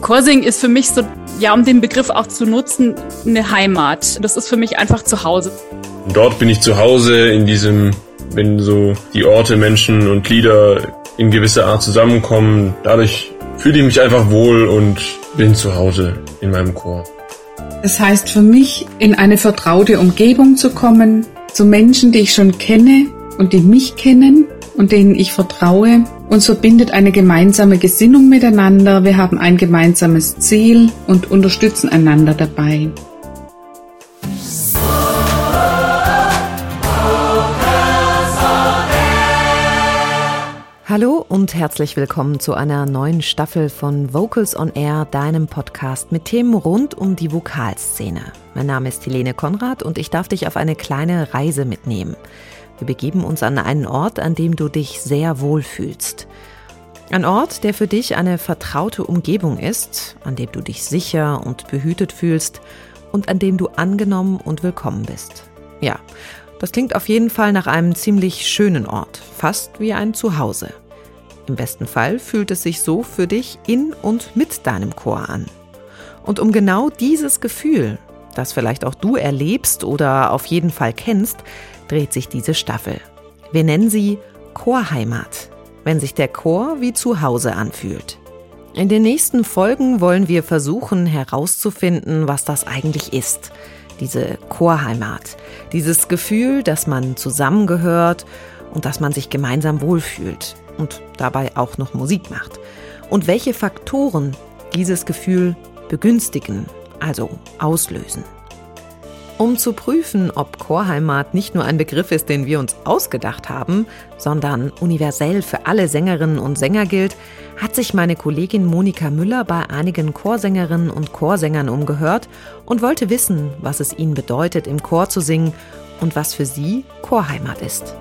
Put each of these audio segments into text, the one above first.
Chorsing ist für mich so, ja, um den Begriff auch zu nutzen, eine Heimat. Das ist für mich einfach zu Hause. Dort bin ich zu Hause in diesem, wenn so die Orte, Menschen und Lieder in gewisser Art zusammenkommen. Dadurch fühle ich mich einfach wohl und bin zu Hause in meinem Chor. Es heißt für mich, in eine vertraute Umgebung zu kommen, zu Menschen, die ich schon kenne und die mich kennen und denen ich vertraue. Uns verbindet eine gemeinsame Gesinnung miteinander. Wir haben ein gemeinsames Ziel und unterstützen einander dabei. Hallo und herzlich willkommen zu einer neuen Staffel von Vocals on Air, deinem Podcast mit Themen rund um die Vokalszene. Mein Name ist Helene Konrad und ich darf dich auf eine kleine Reise mitnehmen. Wir begeben uns an einen Ort, an dem du dich sehr wohl fühlst. Ein Ort, der für dich eine vertraute Umgebung ist, an dem du dich sicher und behütet fühlst und an dem du angenommen und willkommen bist. Ja, das klingt auf jeden Fall nach einem ziemlich schönen Ort, fast wie ein Zuhause. Im besten Fall fühlt es sich so für dich in und mit deinem Chor an. Und um genau dieses Gefühl, das vielleicht auch du erlebst oder auf jeden Fall kennst, dreht sich diese Staffel. Wir nennen sie Chorheimat, wenn sich der Chor wie zu Hause anfühlt. In den nächsten Folgen wollen wir versuchen herauszufinden, was das eigentlich ist. Diese Chorheimat, dieses Gefühl, dass man zusammengehört und dass man sich gemeinsam wohlfühlt und dabei auch noch Musik macht. Und welche Faktoren dieses Gefühl begünstigen, also auslösen. Um zu prüfen, ob Chorheimat nicht nur ein Begriff ist, den wir uns ausgedacht haben, sondern universell für alle Sängerinnen und Sänger gilt, hat sich meine Kollegin Monika Müller bei einigen Chorsängerinnen und Chorsängern umgehört und wollte wissen, was es ihnen bedeutet, im Chor zu singen und was für sie Chorheimat ist.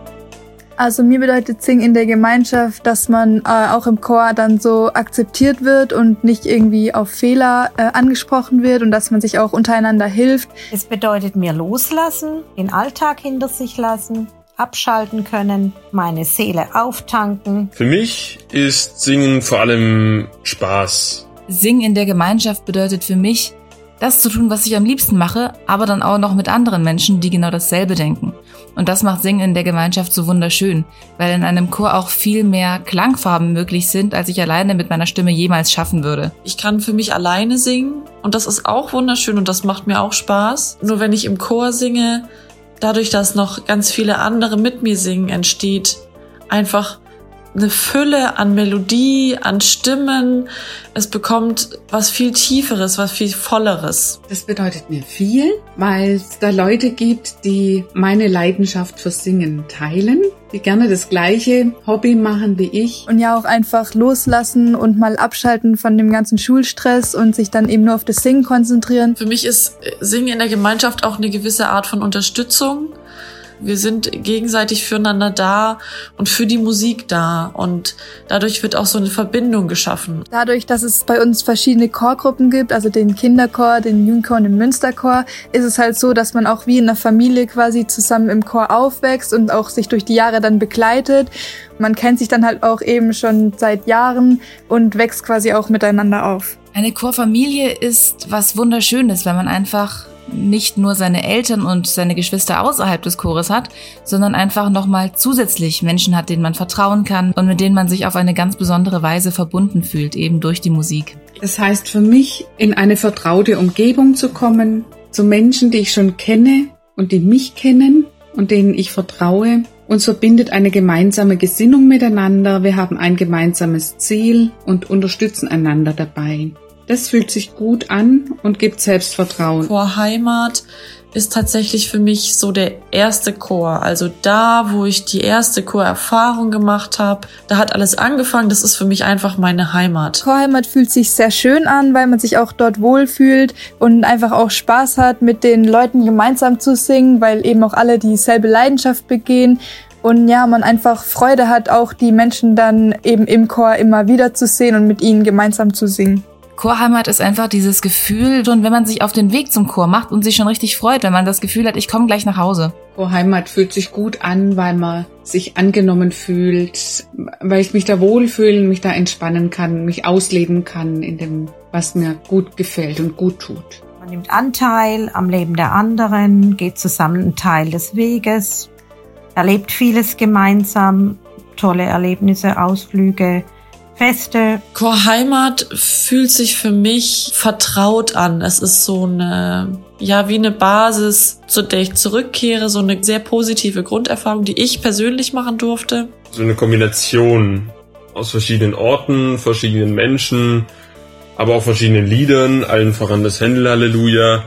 Also mir bedeutet Singen in der Gemeinschaft, dass man äh, auch im Chor dann so akzeptiert wird und nicht irgendwie auf Fehler äh, angesprochen wird und dass man sich auch untereinander hilft. Es bedeutet mir loslassen, den Alltag hinter sich lassen, abschalten können, meine Seele auftanken. Für mich ist Singen vor allem Spaß. Singen in der Gemeinschaft bedeutet für mich, das zu tun, was ich am liebsten mache, aber dann auch noch mit anderen Menschen, die genau dasselbe denken. Und das macht Singen in der Gemeinschaft so wunderschön, weil in einem Chor auch viel mehr Klangfarben möglich sind, als ich alleine mit meiner Stimme jemals schaffen würde. Ich kann für mich alleine singen und das ist auch wunderschön und das macht mir auch Spaß. Nur wenn ich im Chor singe, dadurch, dass noch ganz viele andere mit mir singen, entsteht einfach eine Fülle an Melodie, an Stimmen. Es bekommt was viel Tieferes, was viel Volleres. Das bedeutet mir viel, weil es da Leute gibt, die meine Leidenschaft für Singen teilen, die gerne das gleiche Hobby machen wie ich. Und ja auch einfach loslassen und mal abschalten von dem ganzen Schulstress und sich dann eben nur auf das Singen konzentrieren. Für mich ist Singen in der Gemeinschaft auch eine gewisse Art von Unterstützung wir sind gegenseitig füreinander da und für die Musik da und dadurch wird auch so eine Verbindung geschaffen. Dadurch, dass es bei uns verschiedene Chorgruppen gibt, also den Kinderchor, den Jugendchor und den Münsterchor, ist es halt so, dass man auch wie in einer Familie quasi zusammen im Chor aufwächst und auch sich durch die Jahre dann begleitet. Man kennt sich dann halt auch eben schon seit Jahren und wächst quasi auch miteinander auf. Eine Chorfamilie ist was Wunderschönes, weil man einfach nicht nur seine Eltern und seine Geschwister außerhalb des Chores hat, sondern einfach nochmal zusätzlich Menschen hat, denen man vertrauen kann und mit denen man sich auf eine ganz besondere Weise verbunden fühlt, eben durch die Musik. Das heißt für mich, in eine vertraute Umgebung zu kommen, zu Menschen, die ich schon kenne und die mich kennen und denen ich vertraue. Uns verbindet eine gemeinsame Gesinnung miteinander, wir haben ein gemeinsames Ziel und unterstützen einander dabei. Das fühlt sich gut an und gibt Selbstvertrauen. Chor Heimat ist tatsächlich für mich so der erste Chor. Also da, wo ich die erste Chorerfahrung gemacht habe, da hat alles angefangen. Das ist für mich einfach meine Heimat. Chorheimat fühlt sich sehr schön an, weil man sich auch dort wohlfühlt und einfach auch Spaß hat, mit den Leuten gemeinsam zu singen, weil eben auch alle dieselbe Leidenschaft begehen. Und ja, man einfach Freude hat, auch die Menschen dann eben im Chor immer wieder zu sehen und mit ihnen gemeinsam zu singen. Chorheimat ist einfach dieses Gefühl, und wenn man sich auf den Weg zum Chor macht und sich schon richtig freut, wenn man das Gefühl hat, ich komme gleich nach Hause. Chorheimat fühlt sich gut an, weil man sich angenommen fühlt, weil ich mich da wohlfühlen, mich da entspannen kann, mich ausleben kann in dem, was mir gut gefällt und gut tut. Man nimmt Anteil am Leben der anderen, geht zusammen einen Teil des Weges, erlebt vieles gemeinsam, tolle Erlebnisse, Ausflüge, Feste. Chorheimat fühlt sich für mich vertraut an. Es ist so eine, ja, wie eine Basis, zu der ich zurückkehre, so eine sehr positive Grunderfahrung, die ich persönlich machen durfte. So eine Kombination aus verschiedenen Orten, verschiedenen Menschen, aber auch verschiedenen Liedern, allen voran das Händel Halleluja,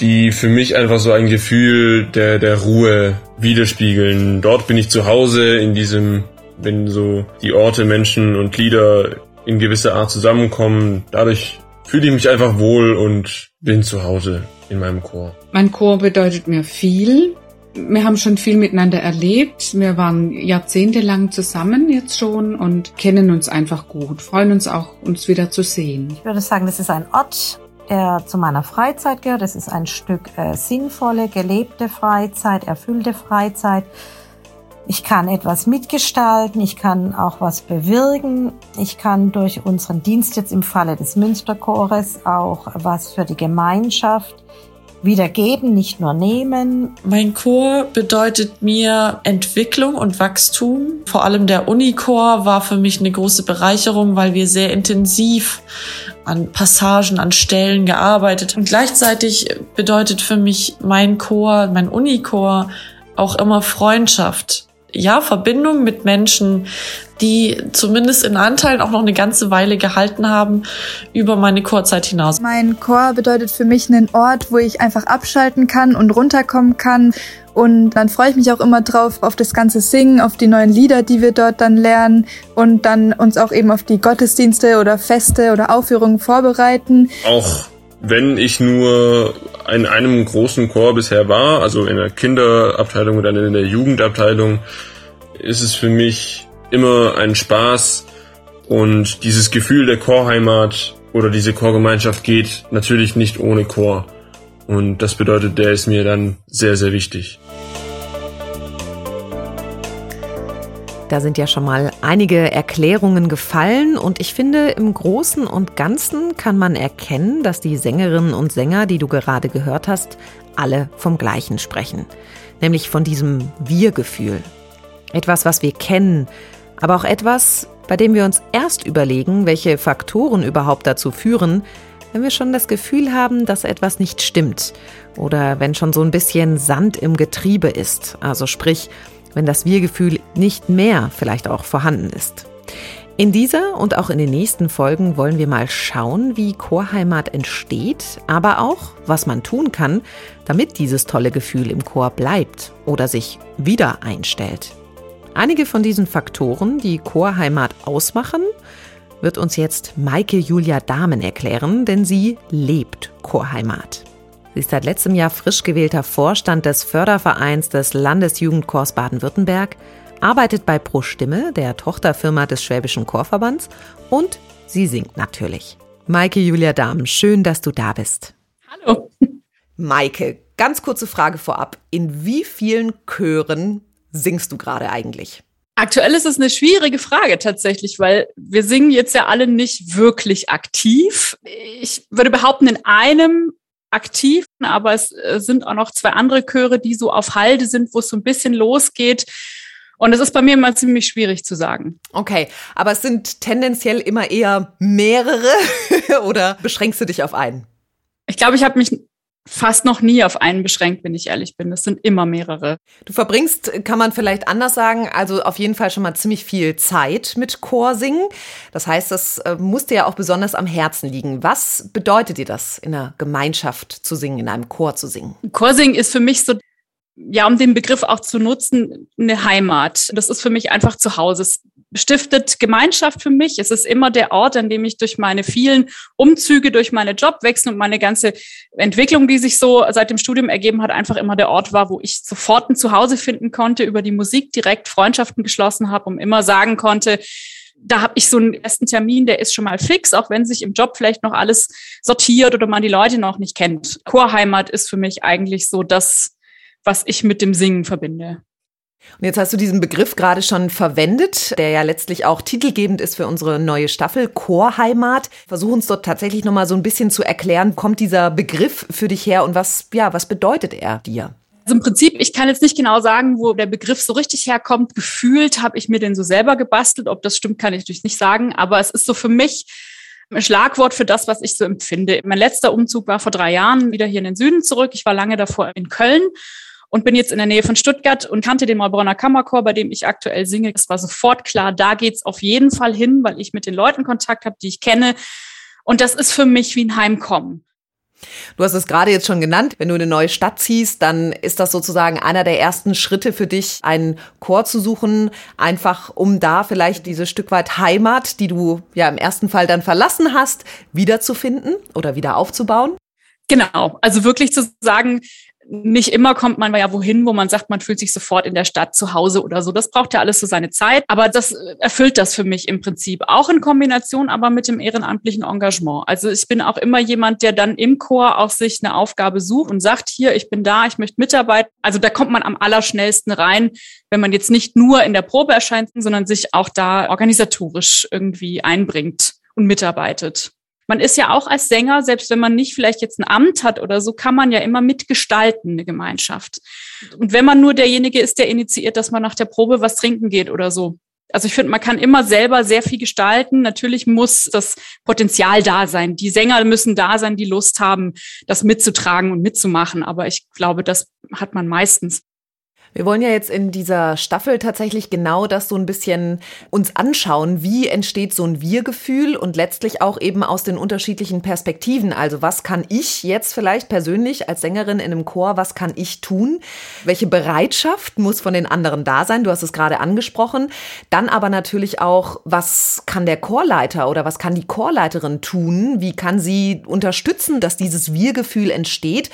die für mich einfach so ein Gefühl der, der Ruhe widerspiegeln. Dort bin ich zu Hause in diesem wenn so die Orte, Menschen und Lieder in gewisser Art zusammenkommen. Dadurch fühle ich mich einfach wohl und bin zu Hause in meinem Chor. Mein Chor bedeutet mir viel. Wir haben schon viel miteinander erlebt. Wir waren jahrzehntelang zusammen jetzt schon und kennen uns einfach gut, freuen uns auch, uns wieder zu sehen. Ich würde sagen, das ist ein Ort, der zu meiner Freizeit gehört. Das ist ein Stück äh, sinnvolle, gelebte Freizeit, erfüllte Freizeit. Ich kann etwas mitgestalten, ich kann auch was bewirken, ich kann durch unseren Dienst jetzt im Falle des Münsterchores auch was für die Gemeinschaft wieder geben, nicht nur nehmen. Mein Chor bedeutet mir Entwicklung und Wachstum. Vor allem der Unichor war für mich eine große Bereicherung, weil wir sehr intensiv an Passagen, an Stellen gearbeitet. Und gleichzeitig bedeutet für mich mein Chor, mein Unichor auch immer Freundschaft ja, Verbindung mit Menschen, die zumindest in Anteilen auch noch eine ganze Weile gehalten haben über meine Chorzeit hinaus. Mein Chor bedeutet für mich einen Ort, wo ich einfach abschalten kann und runterkommen kann. Und dann freue ich mich auch immer drauf auf das ganze Singen, auf die neuen Lieder, die wir dort dann lernen und dann uns auch eben auf die Gottesdienste oder Feste oder Aufführungen vorbereiten. Auch wenn ich nur in einem großen Chor bisher war, also in der Kinderabteilung oder in der Jugendabteilung, ist es für mich immer ein Spaß und dieses Gefühl der Chorheimat oder diese Chorgemeinschaft geht natürlich nicht ohne Chor. Und das bedeutet, der ist mir dann sehr, sehr wichtig. Da sind ja schon mal einige Erklärungen gefallen und ich finde, im Großen und Ganzen kann man erkennen, dass die Sängerinnen und Sänger, die du gerade gehört hast, alle vom Gleichen sprechen. Nämlich von diesem Wir-Gefühl. Etwas, was wir kennen, aber auch etwas, bei dem wir uns erst überlegen, welche Faktoren überhaupt dazu führen, wenn wir schon das Gefühl haben, dass etwas nicht stimmt oder wenn schon so ein bisschen Sand im Getriebe ist, also sprich, wenn das Wir-Gefühl nicht mehr vielleicht auch vorhanden ist. In dieser und auch in den nächsten Folgen wollen wir mal schauen, wie Chorheimat entsteht, aber auch, was man tun kann, damit dieses tolle Gefühl im Chor bleibt oder sich wieder einstellt. Einige von diesen Faktoren, die Chorheimat ausmachen, wird uns jetzt Maike Julia Dahmen erklären, denn sie lebt Chorheimat. Sie ist seit letztem Jahr frisch gewählter Vorstand des Fördervereins des Landesjugendchors Baden-Württemberg, arbeitet bei Pro Stimme, der Tochterfirma des Schwäbischen Chorverbands, und sie singt natürlich. Maike Julia Dahm, schön, dass du da bist. Hallo. Maike, ganz kurze Frage vorab. In wie vielen Chören singst du gerade eigentlich? Aktuell ist es eine schwierige Frage tatsächlich, weil wir singen jetzt ja alle nicht wirklich aktiv. Ich würde behaupten, in einem aktiv, aber es äh, sind auch noch zwei andere Chöre, die so auf Halde sind, wo es so ein bisschen losgeht. Und es ist bei mir immer ziemlich schwierig zu sagen. Okay, aber es sind tendenziell immer eher mehrere oder beschränkst du dich auf einen? Ich glaube, ich habe mich fast noch nie auf einen beschränkt, wenn ich ehrlich bin. Das sind immer mehrere. Du verbringst, kann man vielleicht anders sagen, also auf jeden Fall schon mal ziemlich viel Zeit mit Chorsingen. Das heißt, das äh, muss dir ja auch besonders am Herzen liegen. Was bedeutet dir das, in einer Gemeinschaft zu singen, in einem Chor zu singen? Chorsingen ist für mich so ja, um den Begriff auch zu nutzen, eine Heimat. Das ist für mich einfach zu Hause. Es stiftet Gemeinschaft für mich. Es ist immer der Ort, an dem ich durch meine vielen Umzüge, durch meine Jobwechsel und meine ganze Entwicklung, die sich so seit dem Studium ergeben hat, einfach immer der Ort war, wo ich sofort ein Zuhause finden konnte, über die Musik direkt Freundschaften geschlossen habe und immer sagen konnte, Da habe ich so einen ersten Termin, der ist schon mal fix, auch wenn sich im Job vielleicht noch alles sortiert oder man die Leute noch nicht kennt. Chorheimat ist für mich eigentlich so das, was ich mit dem Singen verbinde. Und jetzt hast du diesen Begriff gerade schon verwendet, der ja letztlich auch titelgebend ist für unsere neue Staffel Chorheimat. Versuch uns dort tatsächlich nochmal so ein bisschen zu erklären, kommt dieser Begriff für dich her und was, ja, was bedeutet er dir? Also im Prinzip, ich kann jetzt nicht genau sagen, wo der Begriff so richtig herkommt. Gefühlt habe ich mir den so selber gebastelt. Ob das stimmt, kann ich natürlich nicht sagen. Aber es ist so für mich ein Schlagwort für das, was ich so empfinde. Mein letzter Umzug war vor drei Jahren wieder hier in den Süden zurück. Ich war lange davor in Köln und bin jetzt in der Nähe von Stuttgart und kannte den Maulbronner Kammerchor, bei dem ich aktuell singe. Es war sofort klar, da geht's auf jeden Fall hin, weil ich mit den Leuten Kontakt habe, die ich kenne. Und das ist für mich wie ein Heimkommen. Du hast es gerade jetzt schon genannt. Wenn du eine neue Stadt ziehst, dann ist das sozusagen einer der ersten Schritte für dich, einen Chor zu suchen, einfach um da vielleicht diese Stück weit Heimat, die du ja im ersten Fall dann verlassen hast, wiederzufinden oder wieder aufzubauen. Genau, also wirklich zu sagen, nicht immer kommt man ja wohin, wo man sagt, man fühlt sich sofort in der Stadt zu Hause oder so. Das braucht ja alles so seine Zeit. Aber das erfüllt das für mich im Prinzip. Auch in Kombination aber mit dem ehrenamtlichen Engagement. Also ich bin auch immer jemand, der dann im Chor auch sich eine Aufgabe sucht und sagt, hier, ich bin da, ich möchte mitarbeiten. Also da kommt man am allerschnellsten rein, wenn man jetzt nicht nur in der Probe erscheint, sondern sich auch da organisatorisch irgendwie einbringt und mitarbeitet man ist ja auch als Sänger, selbst wenn man nicht vielleicht jetzt ein Amt hat oder so, kann man ja immer mitgestalten, eine Gemeinschaft. Und wenn man nur derjenige ist, der initiiert, dass man nach der Probe was trinken geht oder so. Also ich finde, man kann immer selber sehr viel gestalten. Natürlich muss das Potenzial da sein. Die Sänger müssen da sein, die Lust haben, das mitzutragen und mitzumachen. Aber ich glaube, das hat man meistens. Wir wollen ja jetzt in dieser Staffel tatsächlich genau das so ein bisschen uns anschauen. Wie entsteht so ein Wir-Gefühl und letztlich auch eben aus den unterschiedlichen Perspektiven. Also was kann ich jetzt vielleicht persönlich als Sängerin in einem Chor, was kann ich tun? Welche Bereitschaft muss von den anderen da sein? Du hast es gerade angesprochen. Dann aber natürlich auch, was kann der Chorleiter oder was kann die Chorleiterin tun? Wie kann sie unterstützen, dass dieses Wir-Gefühl entsteht?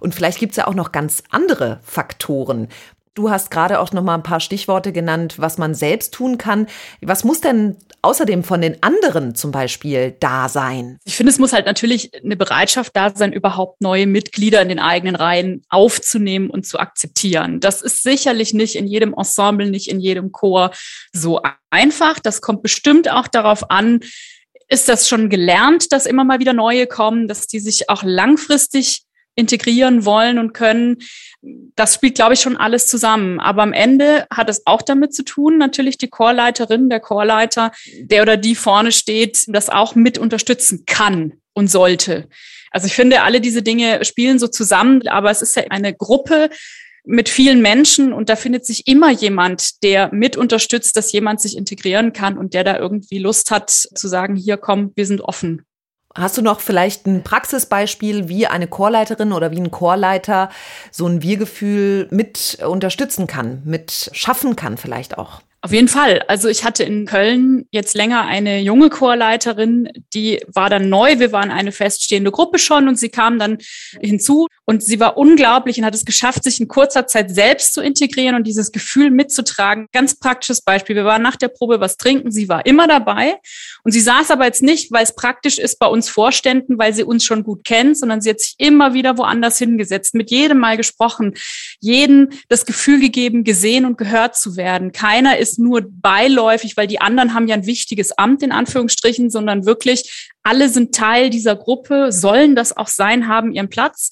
Und vielleicht gibt es ja auch noch ganz andere Faktoren. Du hast gerade auch noch mal ein paar Stichworte genannt, was man selbst tun kann. Was muss denn außerdem von den anderen zum Beispiel da sein? Ich finde, es muss halt natürlich eine Bereitschaft da sein, überhaupt neue Mitglieder in den eigenen Reihen aufzunehmen und zu akzeptieren. Das ist sicherlich nicht in jedem Ensemble, nicht in jedem Chor so einfach. Das kommt bestimmt auch darauf an, ist das schon gelernt, dass immer mal wieder neue kommen, dass die sich auch langfristig integrieren wollen und können. Das spielt, glaube ich, schon alles zusammen. Aber am Ende hat es auch damit zu tun, natürlich die Chorleiterin, der Chorleiter, der oder die vorne steht, das auch mit unterstützen kann und sollte. Also ich finde, alle diese Dinge spielen so zusammen, aber es ist ja eine Gruppe mit vielen Menschen und da findet sich immer jemand, der mit unterstützt, dass jemand sich integrieren kann und der da irgendwie Lust hat zu sagen, hier komm, wir sind offen. Hast du noch vielleicht ein Praxisbeispiel, wie eine Chorleiterin oder wie ein Chorleiter so ein Wir-Gefühl mit unterstützen kann, mit schaffen kann vielleicht auch? Auf jeden Fall. Also ich hatte in Köln jetzt länger eine junge Chorleiterin, die war dann neu. Wir waren eine feststehende Gruppe schon und sie kam dann hinzu und sie war unglaublich und hat es geschafft, sich in kurzer Zeit selbst zu integrieren und dieses Gefühl mitzutragen. Ganz praktisches Beispiel. Wir waren nach der Probe was trinken. Sie war immer dabei und sie saß aber jetzt nicht, weil es praktisch ist bei uns Vorständen, weil sie uns schon gut kennt, sondern sie hat sich immer wieder woanders hingesetzt, mit jedem Mal gesprochen, jeden das Gefühl gegeben, gesehen und gehört zu werden. Keiner ist nur beiläufig, weil die anderen haben ja ein wichtiges Amt in Anführungsstrichen, sondern wirklich alle sind Teil dieser Gruppe, sollen das auch sein, haben ihren Platz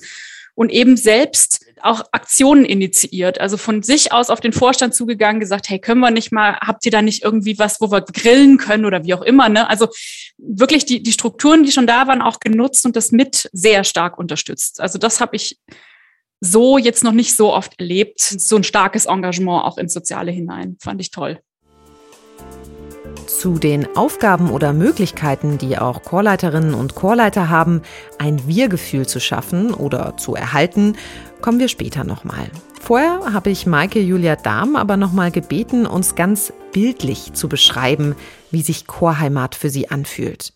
und eben selbst auch Aktionen initiiert, also von sich aus auf den Vorstand zugegangen, gesagt, hey, können wir nicht mal, habt ihr da nicht irgendwie was, wo wir grillen können oder wie auch immer, ne? Also wirklich die, die Strukturen, die schon da waren, auch genutzt und das mit sehr stark unterstützt. Also das habe ich so jetzt noch nicht so oft erlebt. So ein starkes Engagement auch ins Soziale hinein. Fand ich toll. Zu den Aufgaben oder Möglichkeiten, die auch Chorleiterinnen und Chorleiter haben, ein Wir-Gefühl zu schaffen oder zu erhalten, kommen wir später nochmal. Vorher habe ich Maike Julia Dahm aber nochmal gebeten, uns ganz bildlich zu beschreiben, wie sich Chorheimat für sie anfühlt.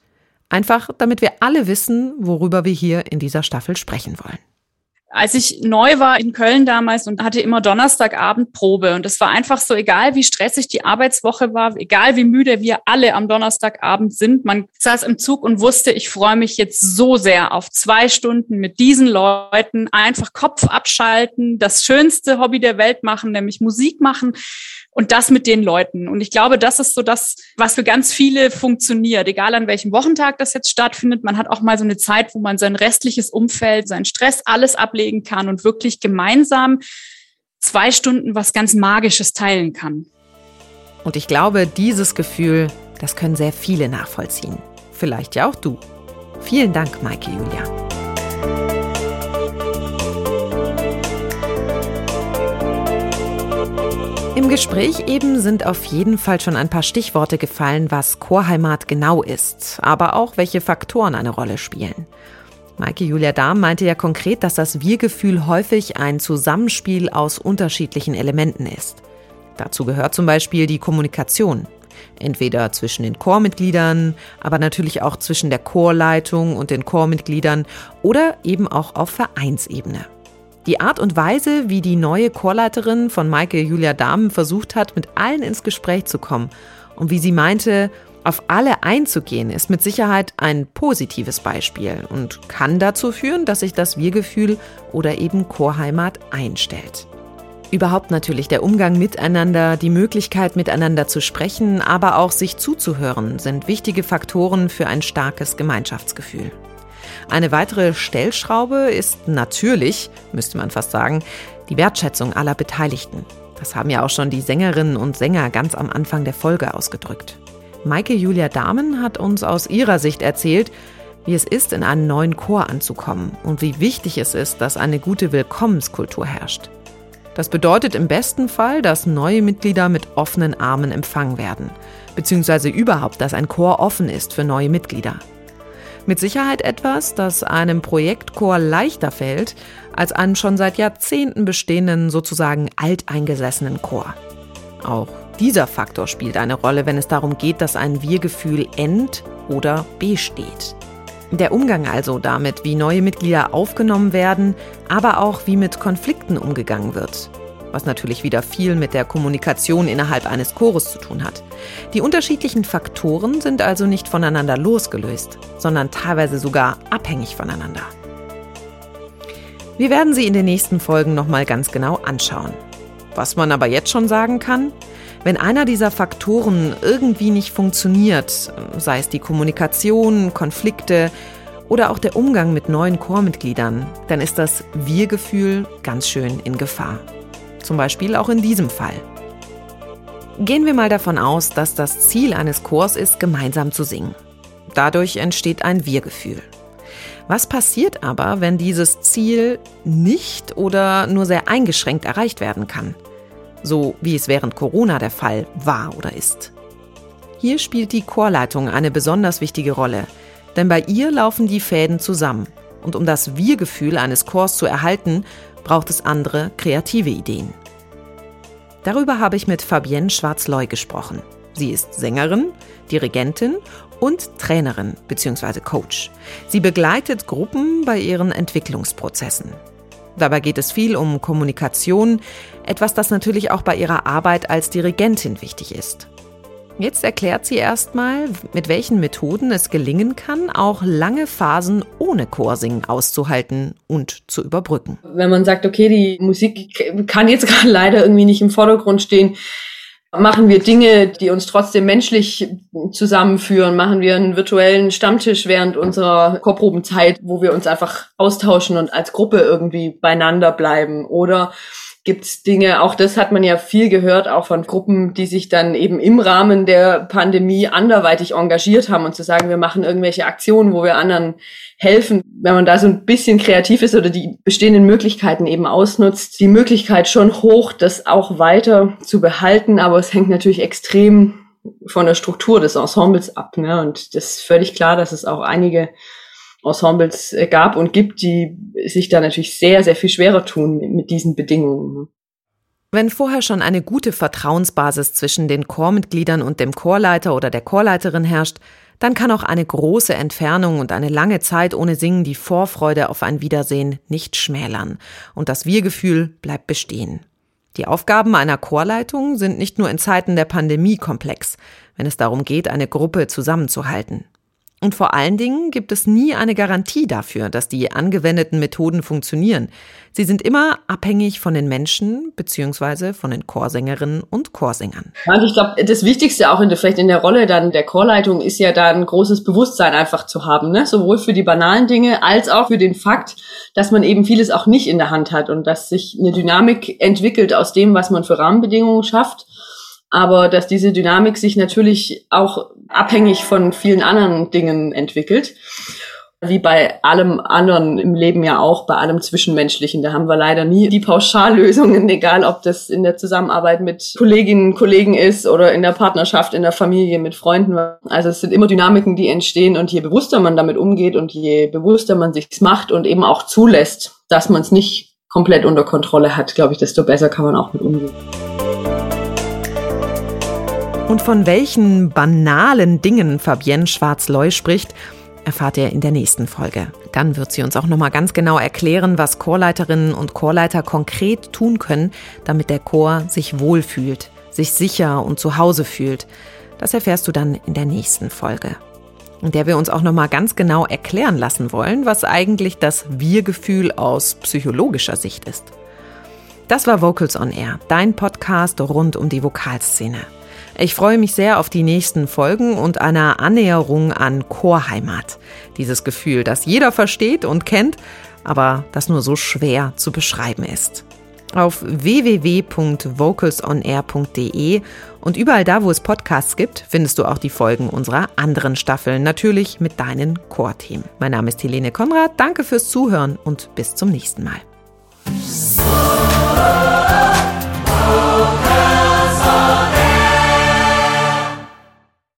Einfach, damit wir alle wissen, worüber wir hier in dieser Staffel sprechen wollen. Als ich neu war in Köln damals und hatte immer Donnerstagabend Probe und es war einfach so, egal wie stressig die Arbeitswoche war, egal wie müde wir alle am Donnerstagabend sind, man saß im Zug und wusste, ich freue mich jetzt so sehr auf zwei Stunden mit diesen Leuten, einfach Kopf abschalten, das schönste Hobby der Welt machen, nämlich Musik machen und das mit den Leuten. Und ich glaube, das ist so das, was für ganz viele funktioniert, egal an welchem Wochentag das jetzt stattfindet. Man hat auch mal so eine Zeit, wo man sein restliches Umfeld, seinen Stress, alles ablegen kann und wirklich gemeinsam zwei Stunden was ganz Magisches teilen kann. Und ich glaube, dieses Gefühl, das können sehr viele nachvollziehen. Vielleicht ja auch du. Vielen Dank, Maike Julia. Gespräch eben sind auf jeden Fall schon ein paar Stichworte gefallen, was Chorheimat genau ist, aber auch welche Faktoren eine Rolle spielen. Maike Julia Dahm meinte ja konkret, dass das Wir-Gefühl häufig ein Zusammenspiel aus unterschiedlichen Elementen ist. Dazu gehört zum Beispiel die Kommunikation. Entweder zwischen den Chormitgliedern, aber natürlich auch zwischen der Chorleitung und den Chormitgliedern oder eben auch auf Vereinsebene. Die Art und Weise, wie die neue Chorleiterin von Maike Julia Dahmen versucht hat, mit allen ins Gespräch zu kommen und wie sie meinte, auf alle einzugehen, ist mit Sicherheit ein positives Beispiel und kann dazu führen, dass sich das Wir-Gefühl oder eben Chorheimat einstellt. Überhaupt natürlich der Umgang miteinander, die Möglichkeit miteinander zu sprechen, aber auch sich zuzuhören, sind wichtige Faktoren für ein starkes Gemeinschaftsgefühl. Eine weitere Stellschraube ist natürlich, müsste man fast sagen, die Wertschätzung aller Beteiligten. Das haben ja auch schon die Sängerinnen und Sänger ganz am Anfang der Folge ausgedrückt. Maike Julia Dahmen hat uns aus ihrer Sicht erzählt, wie es ist, in einen neuen Chor anzukommen und wie wichtig es ist, dass eine gute Willkommenskultur herrscht. Das bedeutet im besten Fall, dass neue Mitglieder mit offenen Armen empfangen werden, beziehungsweise überhaupt, dass ein Chor offen ist für neue Mitglieder. Mit Sicherheit etwas, das einem Projektchor leichter fällt als einem schon seit Jahrzehnten bestehenden, sozusagen alteingesessenen Chor. Auch dieser Faktor spielt eine Rolle, wenn es darum geht, dass ein Wir-Gefühl end- oder besteht. Der Umgang also damit, wie neue Mitglieder aufgenommen werden, aber auch wie mit Konflikten umgegangen wird was natürlich wieder viel mit der Kommunikation innerhalb eines Chores zu tun hat. Die unterschiedlichen Faktoren sind also nicht voneinander losgelöst, sondern teilweise sogar abhängig voneinander. Wir werden sie in den nächsten Folgen nochmal ganz genau anschauen. Was man aber jetzt schon sagen kann, wenn einer dieser Faktoren irgendwie nicht funktioniert, sei es die Kommunikation, Konflikte oder auch der Umgang mit neuen Chormitgliedern, dann ist das Wir-Gefühl ganz schön in Gefahr. Zum Beispiel auch in diesem Fall. Gehen wir mal davon aus, dass das Ziel eines Chors ist, gemeinsam zu singen. Dadurch entsteht ein Wir-Gefühl. Was passiert aber, wenn dieses Ziel nicht oder nur sehr eingeschränkt erreicht werden kann? So wie es während Corona der Fall war oder ist. Hier spielt die Chorleitung eine besonders wichtige Rolle, denn bei ihr laufen die Fäden zusammen. Und um das Wir-Gefühl eines Chors zu erhalten, braucht es andere kreative Ideen. Darüber habe ich mit Fabienne Schwarzleu gesprochen. Sie ist Sängerin, Dirigentin und Trainerin bzw. Coach. Sie begleitet Gruppen bei ihren Entwicklungsprozessen. Dabei geht es viel um Kommunikation, etwas, das natürlich auch bei ihrer Arbeit als Dirigentin wichtig ist. Jetzt erklärt sie erstmal, mit welchen Methoden es gelingen kann, auch lange Phasen ohne Chorsingen auszuhalten und zu überbrücken. Wenn man sagt, okay, die Musik kann jetzt gerade leider irgendwie nicht im Vordergrund stehen, machen wir Dinge, die uns trotzdem menschlich zusammenführen, machen wir einen virtuellen Stammtisch während unserer Chorprobenzeit, wo wir uns einfach austauschen und als Gruppe irgendwie beieinander bleiben oder gibt's Dinge, auch das hat man ja viel gehört, auch von Gruppen, die sich dann eben im Rahmen der Pandemie anderweitig engagiert haben und zu sagen, wir machen irgendwelche Aktionen, wo wir anderen helfen. Wenn man da so ein bisschen kreativ ist oder die bestehenden Möglichkeiten eben ausnutzt, die Möglichkeit schon hoch, das auch weiter zu behalten, aber es hängt natürlich extrem von der Struktur des Ensembles ab. Ne? Und das ist völlig klar, dass es auch einige Ensembles äh, gab und gibt, die sich da natürlich sehr, sehr viel schwerer tun mit, diesen Bedingungen. Ne? Wenn vorher schon eine gute Vertrauensbasis zwischen den Chormitgliedern und dem Chorleiter oder der Chorleiterin herrscht, dann kann auch eine große Entfernung und eine lange Zeit ohne Singen die Vorfreude auf ein Wiedersehen nicht schmälern und das Wir-Gefühl bleibt bestehen. Die Aufgaben einer Chorleitung sind nicht nur in Zeiten der Pandemie komplex, wenn es darum geht, eine Gruppe zusammenzuhalten. Und vor allen Dingen gibt es nie eine Garantie dafür, dass die angewendeten Methoden funktionieren. Sie sind immer abhängig von den Menschen beziehungsweise von den Chorsängerinnen und Chorsängern. Ich glaube, das Wichtigste auch in der, vielleicht in der Rolle dann der Chorleitung ist ja da ein großes Bewusstsein einfach zu haben, ne? sowohl für die banalen Dinge als auch für den Fakt, dass man eben vieles auch nicht in der Hand hat und dass sich eine Dynamik entwickelt aus dem, was man für Rahmenbedingungen schafft aber dass diese Dynamik sich natürlich auch abhängig von vielen anderen Dingen entwickelt. Wie bei allem anderen im Leben ja auch, bei allem Zwischenmenschlichen. Da haben wir leider nie die Pauschallösungen, egal ob das in der Zusammenarbeit mit Kolleginnen, Kollegen ist oder in der Partnerschaft, in der Familie, mit Freunden. Also es sind immer Dynamiken, die entstehen und je bewusster man damit umgeht und je bewusster man sich's macht und eben auch zulässt, dass man es nicht komplett unter Kontrolle hat, glaube ich, desto besser kann man auch mit umgehen. Und von welchen banalen Dingen Fabienne Schwarz-Loy spricht, erfahrt ihr in der nächsten Folge. Dann wird sie uns auch nochmal ganz genau erklären, was Chorleiterinnen und Chorleiter konkret tun können, damit der Chor sich wohlfühlt, sich sicher und zu Hause fühlt. Das erfährst du dann in der nächsten Folge. In der wir uns auch nochmal ganz genau erklären lassen wollen, was eigentlich das Wir-Gefühl aus psychologischer Sicht ist. Das war Vocals on Air, dein Podcast rund um die Vokalszene. Ich freue mich sehr auf die nächsten Folgen und einer Annäherung an Chorheimat. Dieses Gefühl, das jeder versteht und kennt, aber das nur so schwer zu beschreiben ist. Auf www.vocalsonair.de und überall da, wo es Podcasts gibt, findest du auch die Folgen unserer anderen Staffeln, natürlich mit deinen Chorthemen. Mein Name ist Helene Konrad, danke fürs Zuhören und bis zum nächsten Mal.